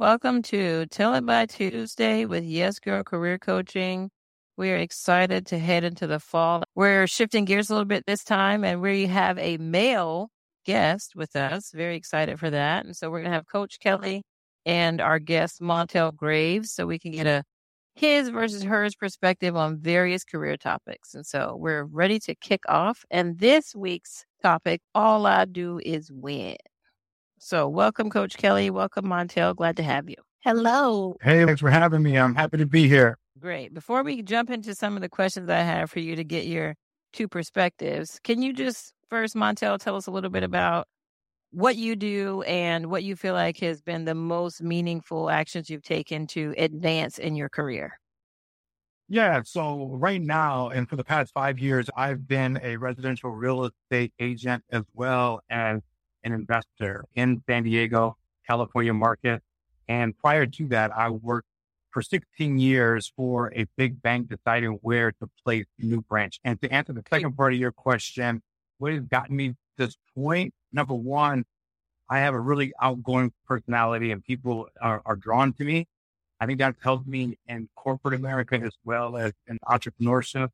Welcome to Tell It by Tuesday with Yes Girl Career Coaching. We are excited to head into the fall. We're shifting gears a little bit this time, and we have a male guest with us. Very excited for that. And so we're going to have Coach Kelly and our guest, Montéle Graves, so we can get a his versus hers perspective on various career topics. And so we're ready to kick off. And this week's topic, All I Do Is Win. So, welcome, Coach Kelly. Welcome, Montéle. Glad to have you. Hello. Hey, thanks for having me. I'm happy to be here. Great. Before we jump into some of the questions I have for you to get your two perspectives, can you just first, Montéle, tell us a little bit about what you do and what you feel like has been the most meaningful actions you've taken to advance in your career? Yeah. So, right now, and for the past five years, I've been a residential real estate agent as well as an investor in San Diego, California market. And prior to that, I worked for 16 years for a big bank deciding where to place a new branch. And to answer the second part of your question, what has gotten me this point? Number one, I have a really outgoing personality and people are, are drawn to me. I think that's helped me in corporate America as well as in entrepreneurship.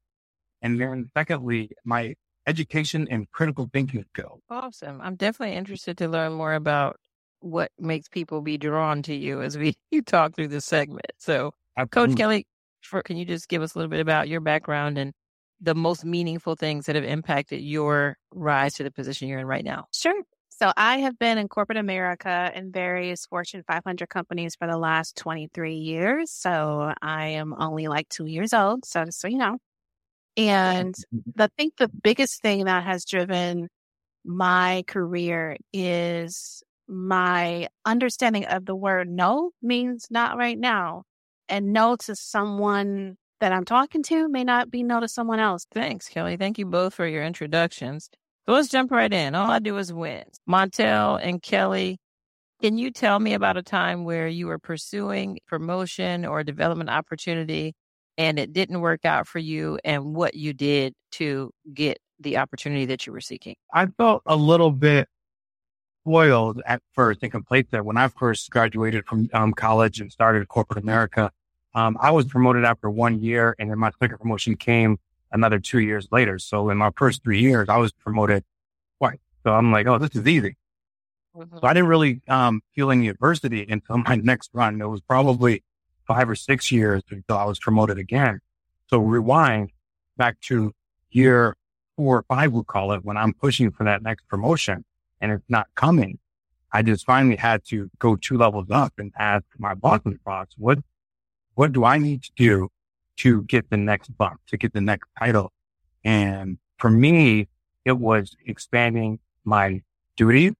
And then secondly, my education and critical thinking skills. Awesome. I'm definitely interested to learn more about what makes people be drawn to you as we you talk through this segment. So, Absolutely. Coach Kelly, for, can you just give us a little bit about your background and the most meaningful things that have impacted your rise to the position you're in right now? Sure. So, I have been in corporate America in various Fortune 500 companies for the last 23 years. So, I am only like two years old. So, so you know, and mm-hmm. I think the biggest thing that has driven my career is my understanding of the word no means not right now. And no to someone that I'm talking to may not be no to someone else. Thanks, Kelly. Thank you both for your introductions. So let's jump right in. All I do is win. Montéle and Kelly, can you tell me about a time where you were pursuing promotion or development opportunity and it didn't work out for you and what you did to get the opportunity that you were seeking? I felt a little bit spoiled at first and complacent when I first graduated from um, college and started corporate America. Um, I was promoted after one year and then my second promotion came another two years later. So in my first three years, I was promoted twice. So I'm like, oh, this is easy. Mm-hmm. So I didn't really um, feel any adversity until my next run. It was probably five or six years until I was promoted again. So rewind back to year four or five, we'll call it, when I'm pushing for that next promotion and it's not coming. I just finally had to go two levels up and ask my boss's boss, what, what do I need to do to get the next bump, to get the next title? And for me, it was expanding my duties,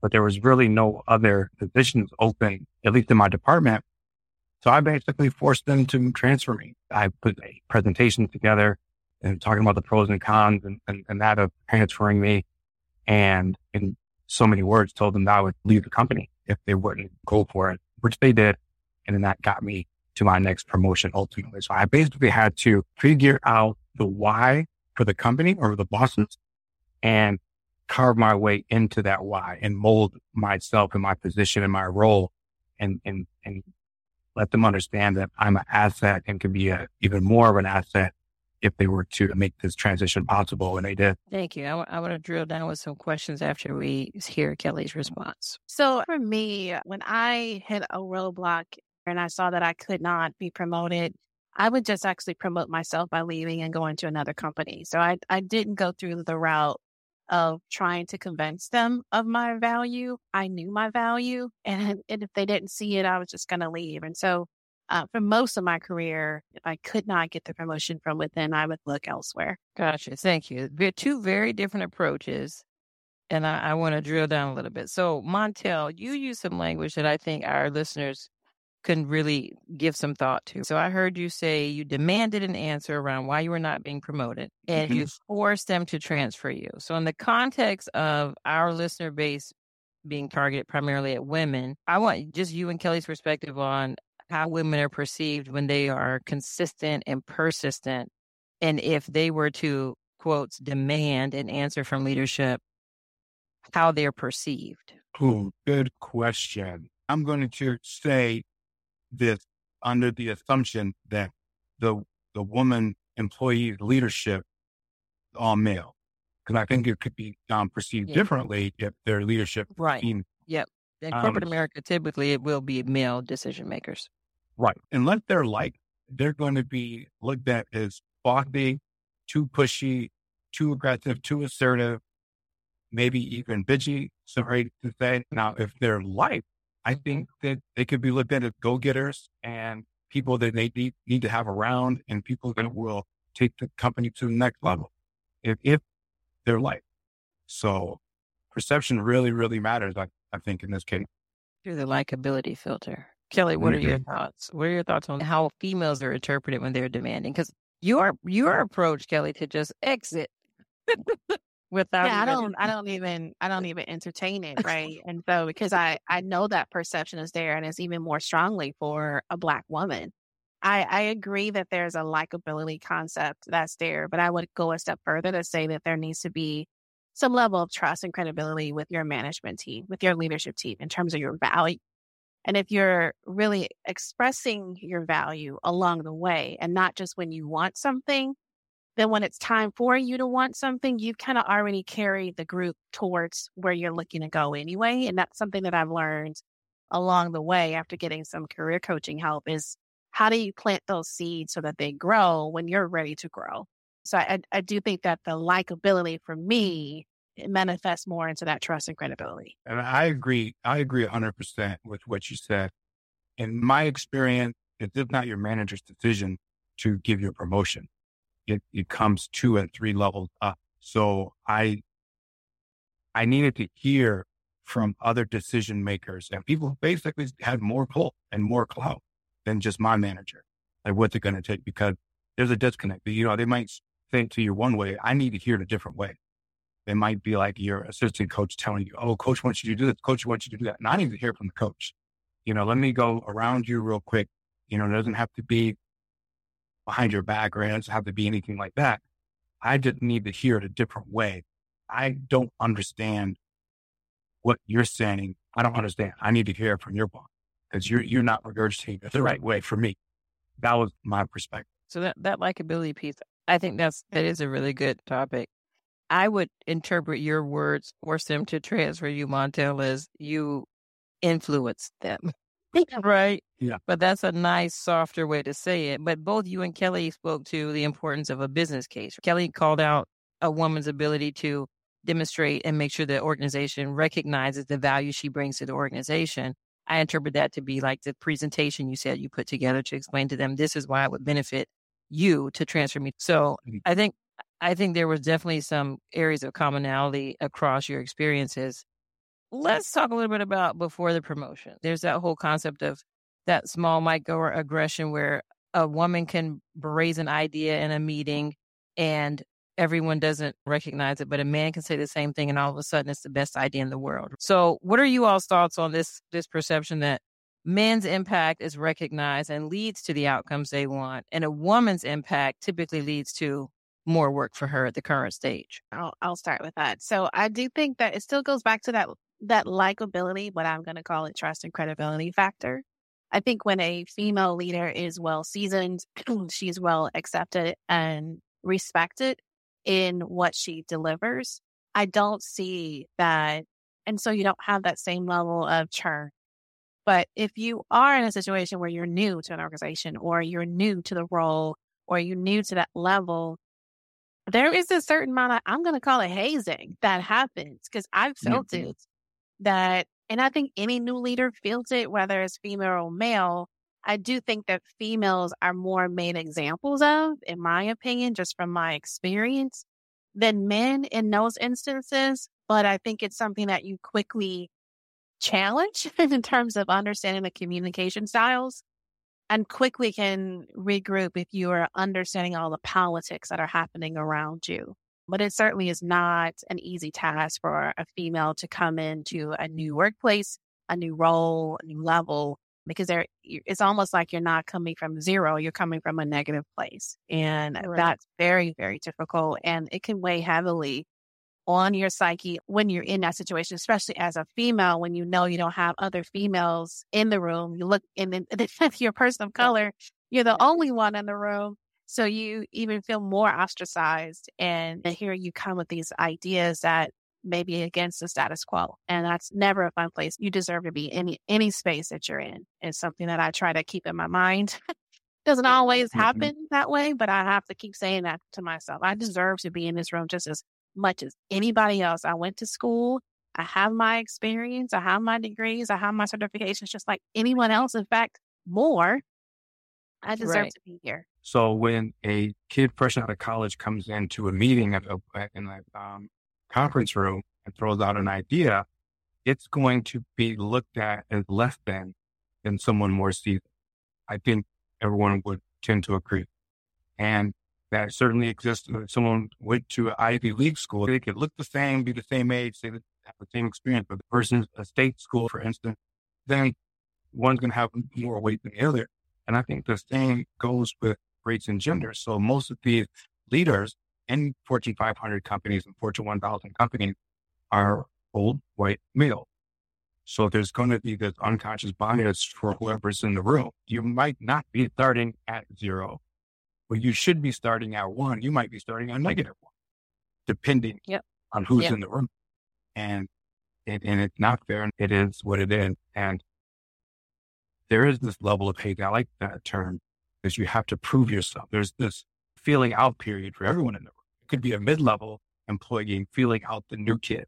but there was really no other positions open, at least in my department, so I basically forced them to transfer me. I put a presentation together and talking about the pros and cons and, and, and that of transferring me. And in so many words, told them that I would leave the company if they wouldn't go for it, which they did. And then that got me to my next promotion ultimately. So I basically had to figure out the why for the company or the bosses and carve my way into that why and mold myself and my position and my role and, and, and let them understand that I'm an asset and can be a, even more of an asset if they were to make this transition possible. And they did. Thank you. I, w- I want to drill down with some questions after we hear Kelly's response. So for me, when I hit a roadblock and I saw that I could not be promoted, I would just actually promote myself by leaving and going to another company. So I, I didn't go through the route of trying to convince them of my value. I knew my value. And, and if they didn't see it, I was just going to leave. And so uh, for most of my career, if I could not get the promotion from within, I would look elsewhere. Gotcha. Thank you. They're two very different approaches. And I, I want to drill down a little bit. So, Montéle, you use some language that I think our listeners can really give some thought to. So I heard you say you demanded an answer around why you were not being promoted and mm-hmm. you forced them to transfer you. So in the context of our listener base being targeted primarily at women, I want just you and Kelly's perspective on how women are perceived when they are consistent and persistent and if they were to quotes demand an answer from leadership how they're perceived. Ooh, good question. I'm going to say this under the assumption that the the woman employee leadership all male. Because I think it could be um, perceived yeah. differently if their leadership right. Team, yep. In corporate um, America, typically it will be male decision makers. Right. Unless they're like, they're going to be looked at as bossy, too pushy, too aggressive, too assertive, maybe even bitchy. Sorry to say. Now, if they're like, I think that they could be looked at as go getters and people that they need, need to have around and people that will take the company to the next level if, if they're like. So perception really, really matters, I, I think, in this case. Through the likability filter. Kelly, what mm-hmm. are your mm-hmm. thoughts? What are your thoughts on how females are interpreted when they're demanding? Because your your approach, Kelly, to just exit without yeah, I don't I don't even I don't even entertain it, right? and so because I I know that perception is there and it's even more strongly for a black woman. I, I agree that there's a likability concept that's there, but I would go a step further to say that there needs to be some level of trust and credibility with your management team, with your leadership team in terms of your value. And if you're really expressing your value along the way and not just when you want something, then when it's time for you to want something, you've kind of already carried the group towards where you're looking to go anyway. And that's something that I've learned along the way after getting some career coaching help is how do you plant those seeds so that they grow when you're ready to grow? So I, I do think that the likability for me manifests more into that trust and credibility. And I agree. I agree 100% with what you said. In my experience, it's not your manager's decision to give you a promotion. It, it comes two and three levels up. So I, I needed to hear from other decision makers and people who basically had more pull and more clout than just my manager. Like what's it going to take? Because there's a disconnect. But, You know, they might think to you one way. I need to hear it a different way. They might be like your assistant coach telling you, "Oh, coach wants you to do this. Coach wants you to do that," and I need to hear from the coach. You know, let me go around you real quick. You know, it doesn't have to be behind your back or it doesn't have to be anything like that. I just need to hear it a different way. I don't understand what you're saying. I don't understand. I need to hear it from your boss because you're you're not regurgitating it the right way for me. That was my perspective. So that that likability piece, I think that's that is a really good topic. I would interpret your words, force them to transfer you, Montéle, as you influence them. right? Yeah. But that's a nice, softer way to say it. But both you and Kelly spoke to the importance of a business case. Kelly called out a woman's ability to demonstrate and make sure the organization recognizes the value she brings to the organization. I interpret that to be like the presentation you said you put together to explain to them this is why it would benefit you to transfer me. So mm-hmm. I think I think there was definitely some areas of commonality across your experiences. Let's talk a little bit about before the promotion. There's that whole concept of that small microaggression where a woman can raise an idea in a meeting and everyone doesn't recognize it, but a man can say the same thing and all of a sudden it's the best idea in the world. So what are you all's thoughts on this this perception that men's impact is recognized and leads to the outcomes they want and a woman's impact typically leads to more work for her at the current stage? I'll I'll start with that. So I do think that it still goes back to that that likability, what I'm going to call it trust and credibility factor. I think when a female leader is well seasoned, she's well accepted and respected, in what she delivers. I don't see that. And so you don't have that same level of churn. But if you are in a situation where you're new to an organization or you're new to the role or you're new to that level, there is a certain amount of, I'm going to call it hazing that happens because I've felt mm-hmm. it that, and I think any new leader feels it, whether it's female or male. I do think that females are more made examples of, in my opinion, just from my experience, than men in those instances. But I think it's something that you quickly challenge in terms of understanding the communication styles and quickly can regroup if you are understanding all the politics that are happening around you. But it certainly is not an easy task for a female to come into a new workplace, a new role, a new level, because there it's almost like you're not coming from zero you're coming from a negative place and right. that's very very difficult and it can weigh heavily on your psyche when you're in that situation, especially as a female, when you know you don't have other females in the room. You look, and then a person of color, you're the only one in the room. So you even feel more ostracized. And here you come with these ideas that may be against the status quo. And that's never a fun place. You deserve to be any any space that you're in. It's something that I try to keep in my mind. Doesn't always mm-hmm. happen mm-hmm. that way, but I have to keep saying that to myself. I deserve to be in this room just as much as anybody else. I went to school. I have my experience. I have my degrees. I have my certifications, just like anyone else. In fact, more. I deserve right. to be here. So when a kid fresh out of college comes into a meeting at a, in a um, conference room and throws out an idea, it's going to be looked at as less than than someone more seasoned. I think everyone would tend to agree. And that certainly exists. If someone went to an Ivy League school, they could look the same, be the same age, say have the same experience. But the person's a state school, for instance, then one's going to have more weight than the other. And I think the same goes with race and gender. So most of these leaders in Fortune 500 companies and Fortune 1000 companies are old white male. So there's going to be this unconscious bias for whoever's in the room. You might not be starting at zero, but you should be starting at one. You might be starting at negative one, depending yep. on who's yep. in the room. And, and, and it's not fair. It is what it is. And there is this level of hate. I like that term because you have to prove yourself. There's this feeling out period for everyone in the room. It could be a mid-level employee feeling out the new kid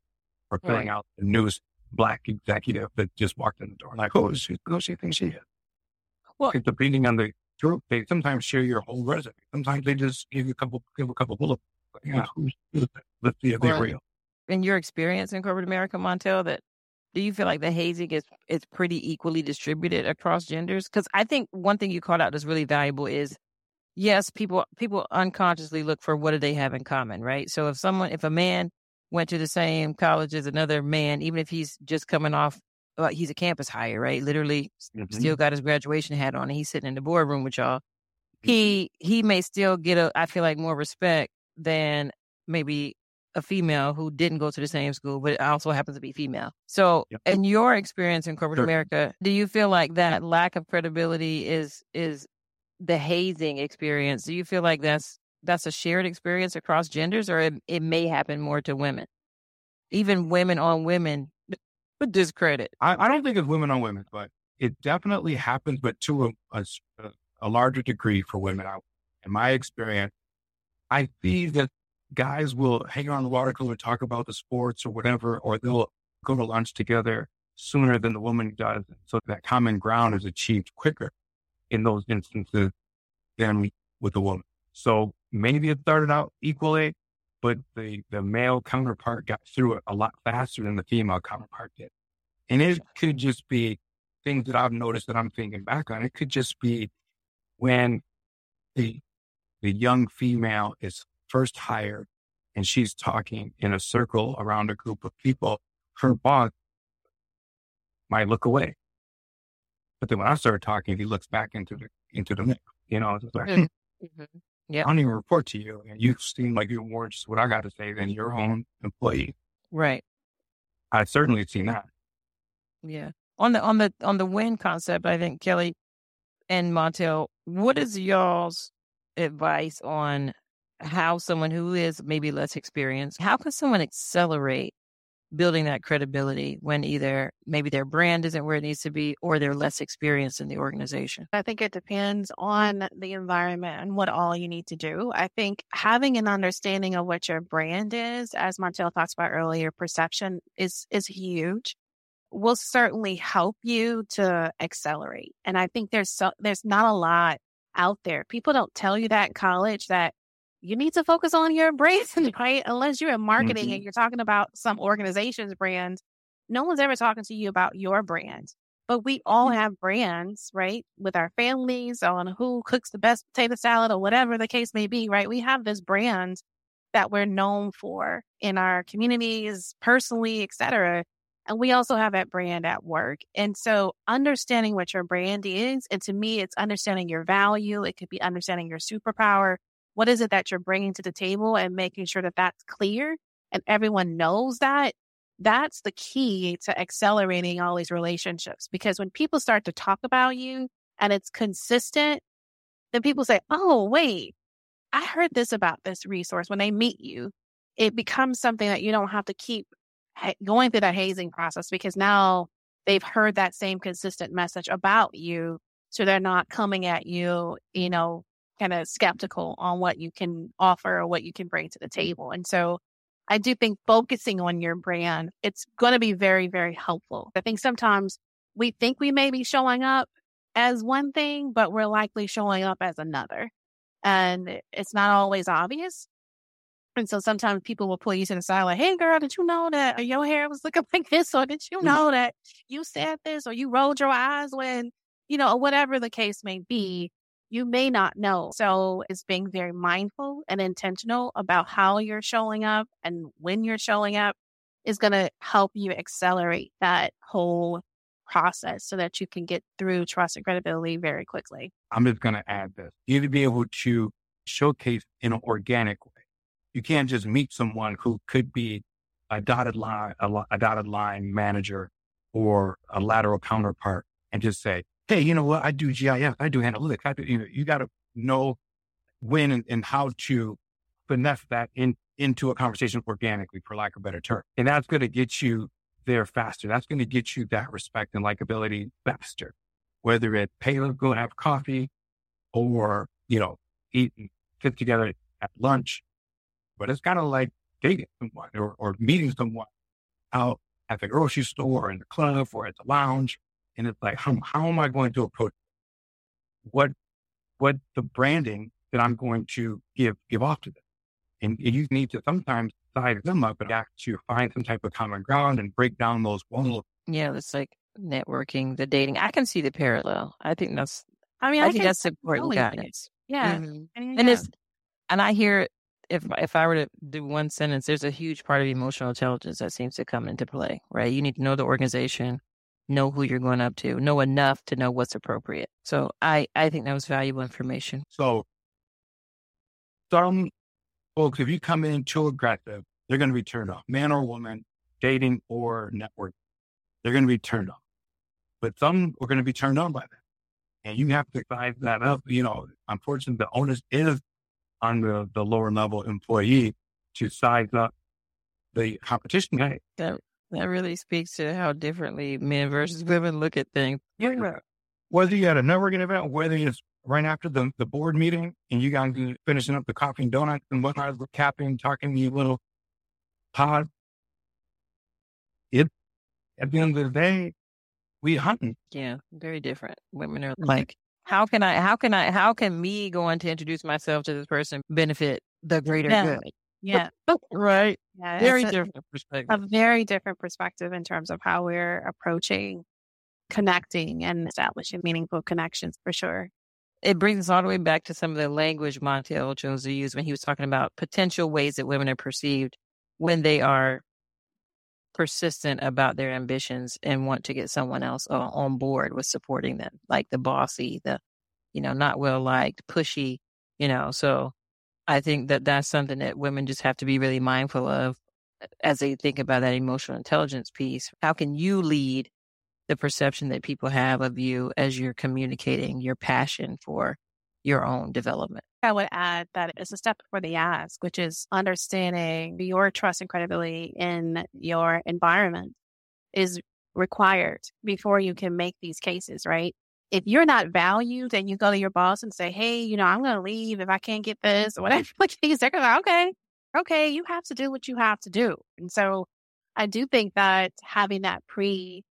or feeling right. out the newest black executive that just walked in the door. Like, oh, she, who she thinks she is? Well, depending on the group, they sometimes share your whole resume. Sometimes they just give you a couple, give a couple bullets. Yeah, who's, who's let's see if they're real. In your experience in corporate America, Montéle, that do you feel like the hazing is is pretty equally distributed across genders? Because I think one thing you called out that's really valuable is yes, people people unconsciously look for what do they have in common, right? So if someone if a man went to the same college as another man, even if he's just coming off well, he's a campus hire, right? Literally mm-hmm. still got his graduation hat on and he's sitting in the boardroom with y'all. Mm-hmm. He he may still get a I feel like more respect than maybe a female who didn't go to the same school, but also happens to be female. So, yep. in your experience in corporate sure. America, do you feel like that lack of credibility is is the hazing experience? Do you feel like that's that's a shared experience across genders, or it, it may happen more to women, even women on women, but discredit? I, I don't think it's women on women, but it definitely happens, but to a, a, a larger degree for women. I, in my experience, I see that guys will hang around the water cooler and talk about the sports or whatever, or they'll go to lunch together sooner than the woman does. So that common ground is achieved quicker in those instances than with the woman. So maybe it started out equally, but the, the male counterpart got through it a lot faster than the female counterpart did. And it could just be things that I've noticed that I'm thinking back on. It could just be when the the young female is first hired and she's talking in a circle around a group of people, her boss might look away. But then when I start talking, he looks back into the into the mix. You know, it's like, mm-hmm. mm-hmm. I don't even report to you, and you seem like you're more just what I got to say than your own employee. Right. I've certainly seen that. Yeah. On the on the on the win concept, I think Kelly and Montéle, what is y'all's advice on how someone who is maybe less experienced, how can someone accelerate building that credibility when either maybe their brand isn't where it needs to be or they're less experienced in the organization? I think it depends on the environment and what all you need to do. I think having an understanding of what your brand is, as Montéle talked about earlier, perception is is huge. Will certainly help you to accelerate. And I think there's so there's not a lot out there. People don't tell you that in college that you need to focus on your brand, right? Unless you're in marketing mm-hmm. and you're talking about some organization's brand, no one's ever talking to you about your brand. But we all have brands, right? With our families on who cooks the best potato salad or whatever the case may be, right? We have this brand that we're known for in our communities, personally, etc. And we also have that brand at work. And so understanding what your brand is, and to me, it's understanding your value. It could be understanding your superpower what is it that you're bringing to the table and making sure that that's clear and everyone knows that, that's the key to accelerating all these relationships. Because when people start to talk about you and it's consistent, then people say, Oh, wait, I heard this about this resource. When they meet you, it becomes something that you don't have to keep going through that hazing process because now they've heard that same consistent message about you. So they're not coming at you, you know, kind of skeptical on what you can offer or what you can bring to the table. And so I do think focusing on your brand, it's going to be very, very helpful. I think sometimes we think we may be showing up as one thing, but we're likely showing up as another. And it's not always obvious. And so sometimes people will pull you to the side, like, hey, girl, did you know that your hair was looking like this? Or did you mm-hmm. know that you said this? Or you rolled your eyes when, you know, whatever the case may be you may not know. So it's being very mindful and intentional about how you're showing up and when you're showing up is going to help you accelerate that whole process so that you can get through trust and credibility very quickly. I'm just going to add this. You need to be able to showcase in an organic way. You can't just meet someone who could be a dotted line, a, a dotted line manager or a lateral counterpart and just say, hey, you know what? I do GIS, I do analytics. I do, you know, you got to know when and, and, how to finesse that in, into a conversation organically, for lack of a better term. And that's going to get you there faster. That's going to get you that respect and likability faster. Whether it's, hey, let's go have coffee or, you know, eat and sit together at lunch. But it's kind of like dating someone or, or meeting someone out at the grocery store or in the club or at the lounge and it's like, how, how am I going to approach what, what the branding that I'm going to give, give off to them? And you need to sometimes size them up and act to find some type of common ground and break down those walls. Yeah, it's like networking, the dating. I can see the parallel. I think that's, I mean, I, I think that's important guidance. Yeah. Mm-hmm. And it's, and I hear if if I were to do one sentence, there's a huge part of emotional intelligence that seems to come into play, right? You need to know the organization, know who you're going up to, know enough to know what's appropriate. So I, I think that was valuable information. So some folks, if you come in too aggressive, they're going to be turned off, man or woman, dating or network. They're going to be turned off. But some are going to be turned on by that. And you have to size that up. You know, unfortunately, the onus is on the, the lower level employee to size up the competition. Hey, that that really speaks to how differently men versus women look at things. Yeah. Whether you at a networking event, whether it's right after the, the board meeting and you guys are finishing up the coffee and donuts and whatnot, we're capping, talking to you little pod. It, at the end of the day, we hunting. Yeah, very different. Women are mm-hmm. like, how can I, how can I, how can me going to introduce myself to this person benefit the greater yeah. good? Yeah. right. Yeah. Very a, different perspective. A very different perspective in terms of how we're approaching connecting and establishing meaningful connections for sure. It brings us all the way back to some of the language Montéle chose to use when he was talking about potential ways that women are perceived when they are persistent about their ambitions and want to get someone else on board with supporting them, like the bossy, the, you know, not well liked, pushy, you know. So I think that that's something that women just have to be really mindful of uh, as they think about that emotional intelligence piece. How can you lead the perception that people have of you as you're communicating your passion for your own development? I would add that it's a step before the ask, which is understanding your trust and credibility in your environment is required before you can make these cases, right? If you're not valued and you go to your boss and say, Hey, you know, I'm going to leave if I can't get this or whatever, like these, they're going to, okay, okay, you have to do what you have to do. And so I do think that having that pre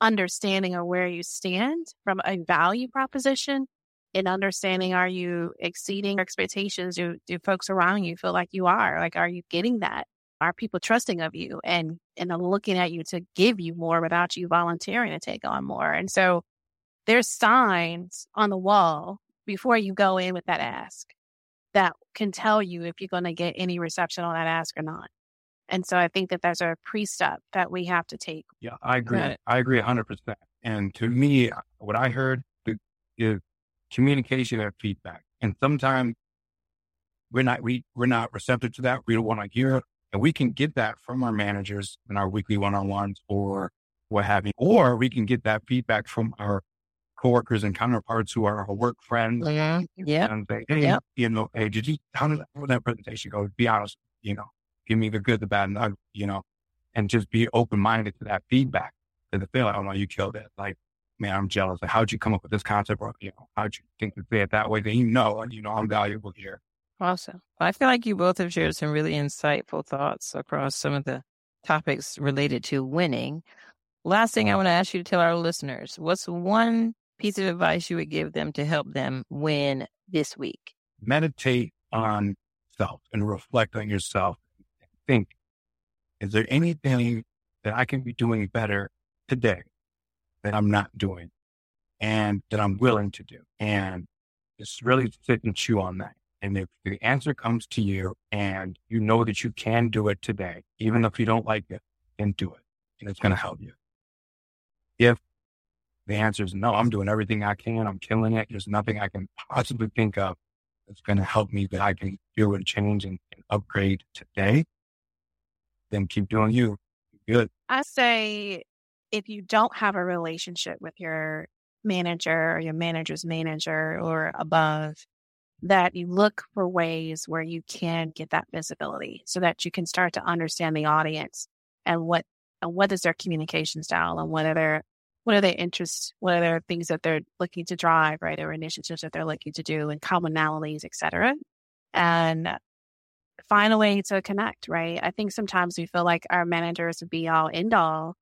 understanding of where you stand from a value proposition and understanding, are you exceeding expectations? Do, do folks around you feel like you are? Like, are you getting that? Are people trusting of you and, and looking at you to give you more without you volunteering to take on more? And so there's signs on the wall before you go in with that ask that can tell you if you're going to get any reception on that ask or not. And so I think that there's a pre-step that we have to take. Yeah, I agree. Right. I agree 100%. And to me, uh, what I heard is communication and feedback. And sometimes we're not, we, we're not receptive to that. We don't want to hear it. And we can get that from our managers in our weekly one-on-ones or what have you, or we can get that feedback from our coworkers and counterparts who are our work friends. Mm-hmm. Yeah. And say, hey, Yep. you know, hey, did you, how did that, how that presentation go? Be honest, you know, give me the good, the bad, and the ugly, you know, and just be open-minded to that feedback. And to feel like, oh no, you killed it. Like, man, I'm jealous. Like, how'd you come up with this concept? Or, you know, how'd you think to say it that way? Then you know, you know, I'm valuable here. Awesome. Well, I feel like you both have shared some really insightful thoughts across some of the topics related to winning. Last thing I want to ask you to tell our listeners what's one piece of advice you would give them to help them win this week? meditate on self and reflect on yourself. Think, is there anything that I can be doing better today that I'm not doing and that I'm willing to do? And just really sit and chew on that. And if the answer comes to you and you know that you can do it today, even if you don't like it, then do it. And it's going to help you. If the answer is no, I'm doing everything I can, I'm killing it, there's nothing I can possibly think of that's going to help me that I can do and change and, and upgrade today, then keep doing you. Good. I say if you don't have a relationship with your manager or your manager's manager or above, that you look for ways where you can get that visibility so that you can start to understand the audience and what and what is their communication style and what are their what are their interests, what are their things that they're looking to drive, right? Or initiatives that they're looking to do and commonalities, et cetera. And find a way to connect, right? I think sometimes we feel like our managers would be all end all,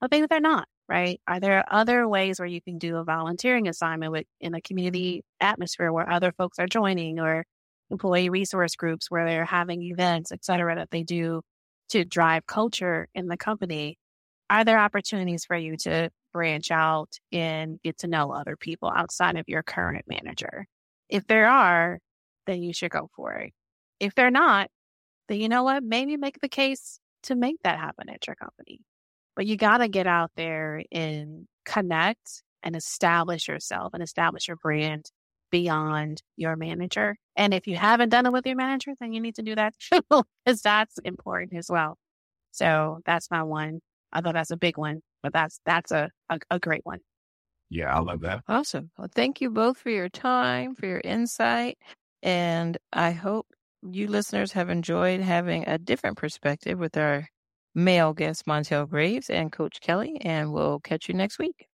but they're not, right? Are there other ways where you can do a volunteering assignment with in a community atmosphere where other folks are joining or employee resource groups where they're having events, et cetera, that they do to drive culture in the company? Are there opportunities for you to branch out and get to know other people outside of your current manager? If there are, then you should go for it. If they're not, then you know what? Maybe make the case to make that happen at your company. But you got to get out there and connect and establish yourself and establish your brand beyond your manager. And if you haven't done it with your manager, then you need to do that because that's important as well. So that's my one. I thought that's a big one, but that's that's a, a, a great one. Yeah, I love that. Awesome. Well, thank you both for your time, for your insight. And I hope you listeners have enjoyed having a different perspective with our male guest, Montéle Graves and Coach Kelly. And we'll catch you next week.